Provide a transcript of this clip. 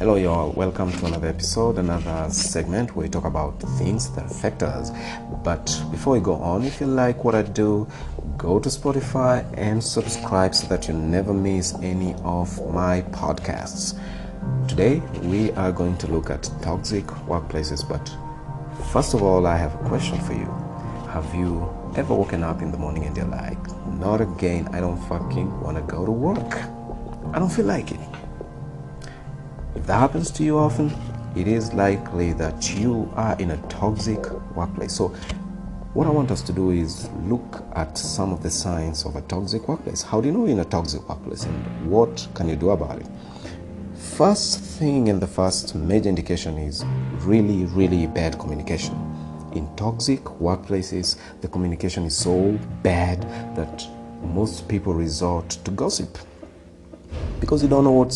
Hello, y'all. Welcome to another episode, another segment where we talk about things that affect us. But before we go on, if you like what I do, go to Spotify and subscribe so that you never miss any of my podcasts. Today, we are going to look at toxic workplaces. But first of all, I have a question for you. Have you ever woken up in the morning and you're like, not again, I don't fucking want to go to work? I don't feel like it. If that happens to you often, it is likely that you are in a toxic workplace. So, what I want us to do is look at some of the signs of a toxic workplace. How do you know you're in a toxic workplace and what can you do about it? First thing and the first major indication is really, really bad communication. In toxic workplaces, the communication is so bad that most people resort to gossip because you don't know what's